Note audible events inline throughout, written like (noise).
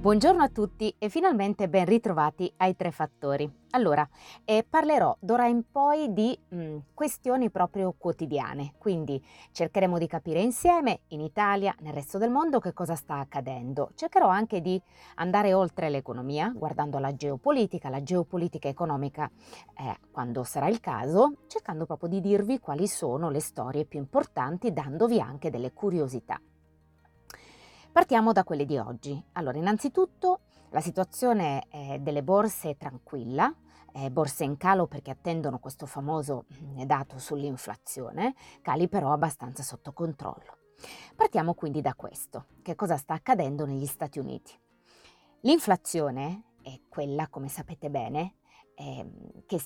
Buongiorno a tutti e finalmente ben ritrovati ai tre fattori. Allora, eh, parlerò d'ora in poi di mh, mm, questioni proprio quotidiane, quindi cercheremo di capire insieme in Italia, nel resto del mondo, che cosa sta accadendo. Cercherò anche di andare oltre l'economia, guardando la geopolitica, la geopolitica economica, eh, quando sarà il caso, cercando proprio di dirvi quali sono le storie più importanti, dandovi anche delle curiosità. Partiamo da quelle di oggi. Allora, innanzitutto la situazione eh, delle borse è tranquilla, eh, borse in calo perché attendono questo famoso mm, dato sull'inflazione, cali però abbastanza sotto controllo. Partiamo quindi da questo. Che cosa sta accadendo negli Stati Uniti? L'inflazione è quella, come sapete bene, eh, che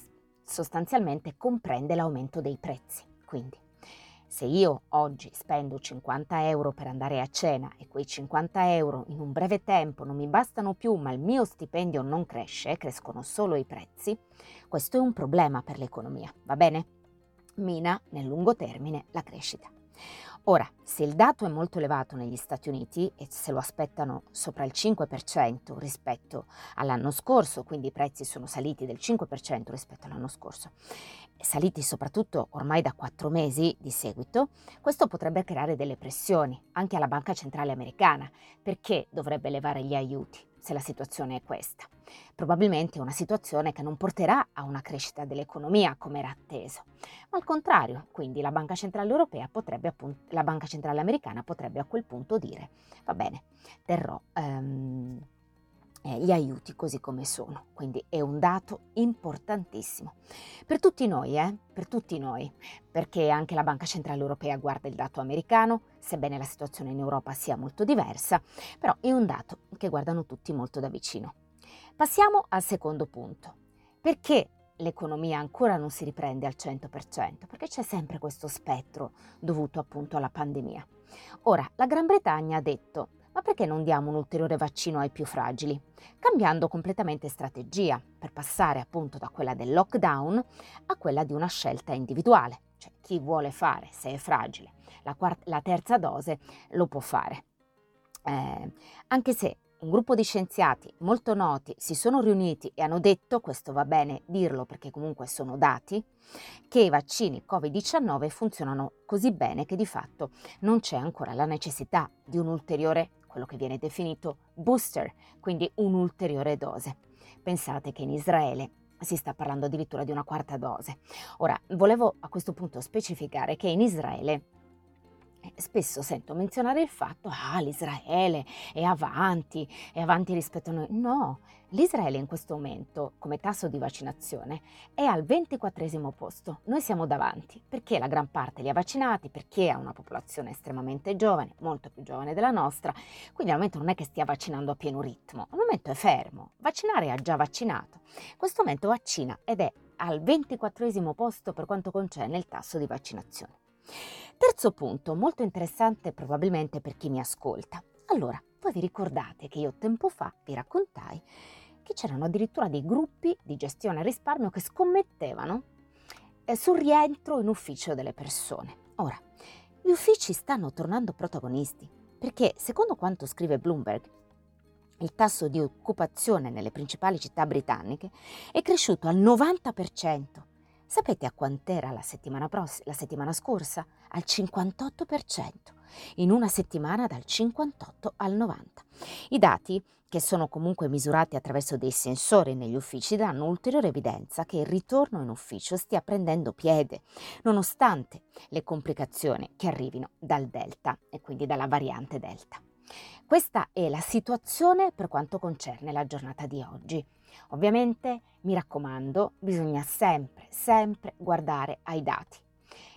sostanzialmente comprende l'aumento dei prezzi. Quindi se io oggi spendo 50 euro per andare a cena e quei 50 euro in un breve tempo non mi bastano più ma il mio stipendio non cresce, crescono solo i prezzi, questo è un problema per l'economia, va bene? Mina nel lungo termine la crescita. Ora, se il dato è molto elevato negli Stati Uniti e se lo aspettano sopra il 5% rispetto all'anno scorso, quindi i prezzi sono saliti del 5% rispetto all'anno scorso, saliti soprattutto ormai da quattro mesi di seguito, questo potrebbe creare delle pressioni anche alla Banca Centrale Americana, perché dovrebbe elevare gli aiuti se la situazione è questa. Probabilmente una situazione che non porterà a una crescita dell'economia come era atteso, ma al contrario, quindi la Banca Centrale Europea potrebbe appunto, la Banca Centrale Americana potrebbe a quel punto dire va bene, terrò um, eh, gli aiuti così come sono. Quindi è un dato importantissimo. Per tutti noi, eh? Per tutti noi, perché anche la Banca Centrale Europea guarda il dato americano, sebbene la situazione in Europa sia molto diversa, però è un dato che guardano tutti molto da vicino. Passiamo al secondo punto. Perché l'economia ancora non si riprende al 100%? Perché c'è sempre questo spettro dovuto appunto alla pandemia. Ora, la Gran Bretagna ha detto ma perché non diamo un ulteriore vaccino ai più fragili? Cambiando completamente strategia per passare appunto da quella del lockdown a quella di una scelta individuale, cioè chi vuole fare, se è fragile, la, quarta, la terza dose lo può fare. Eh, anche se un gruppo di scienziati molto noti si sono riuniti e hanno detto, questo va bene dirlo perché comunque sono dati, che i vaccini Covid-19 funzionano così bene che di fatto non c'è ancora la necessità di un ulteriore quello che viene definito booster, quindi un'ulteriore dose. Pensate che in Israele si sta parlando addirittura di una quarta dose. Ora, volevo a questo punto specificare che in Israele spesso sento menzionare il fatto, ah, l'Israele è avanti, è avanti rispetto a noi. No, l'Israele in questo momento, come tasso di vaccinazione, è al 24 posto. Noi siamo davanti, perché la gran parte li ha vaccinati, perché ha una popolazione estremamente giovane, molto più giovane della nostra, quindi al momento non è che stia vaccinando a pieno ritmo, al momento è fermo. Vaccinare ha già vaccinato. In questo momento vaccina ed è al 24 posto per quanto concerne il tasso di vaccinazione. Terzo punto, molto interessante probabilmente per chi mi ascolta. Allora, voi vi ricordate che io tempo fa vi raccontai che c'erano addirittura dei gruppi di gestione risparmio che scommettevano eh, sul rientro in ufficio delle persone. Ora, gli uffici stanno tornando protagonisti perché, secondo quanto scrive Bloomberg, il tasso di occupazione nelle principali città britanniche è cresciuto al 90% Sapete a quant'era la settimana, pross- la settimana scorsa? Al 58%, in una settimana dal 58 al 90. I dati, che sono comunque misurati attraverso dei sensori negli uffici, danno ulteriore evidenza che il ritorno in ufficio stia prendendo piede, nonostante le complicazioni che arrivino dal Delta e quindi dalla variante Delta. Questa è la situazione per quanto concerne la giornata di oggi. Ovviamente, mi raccomando, bisogna sempre, sempre guardare ai dati.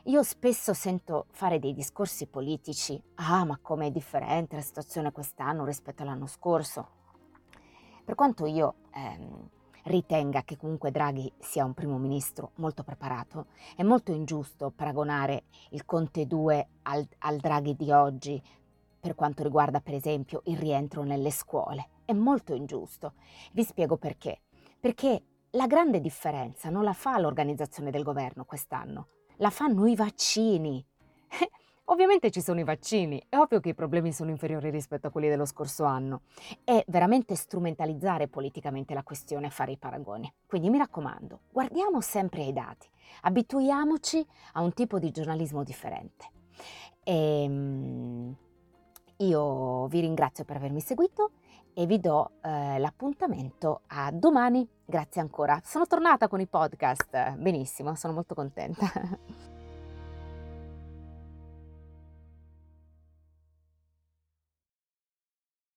Io spesso sento fare dei discorsi politici, ah ma com'è differente la situazione quest'anno rispetto all'anno scorso. Per quanto io ehm, ritenga che comunque Draghi sia un primo ministro molto preparato, è molto ingiusto paragonare il Conte 2 al, al Draghi di oggi per quanto riguarda per esempio il rientro nelle scuole. È molto ingiusto. Vi spiego perché. perché la grande differenza non la fa l'organizzazione del governo quest'anno, la fanno i vaccini. (laughs) Ovviamente ci sono i vaccini, è ovvio che i problemi sono inferiori rispetto a quelli dello scorso anno. È veramente strumentalizzare politicamente la questione fare i paragoni. Quindi mi raccomando, guardiamo sempre ai dati, abituiamoci a un tipo di giornalismo differente. E, ehm, io vi ringrazio per avermi seguito e vi do eh, l'appuntamento a domani. Grazie ancora. Sono tornata con i podcast. Benissimo, sono molto contenta. (laughs)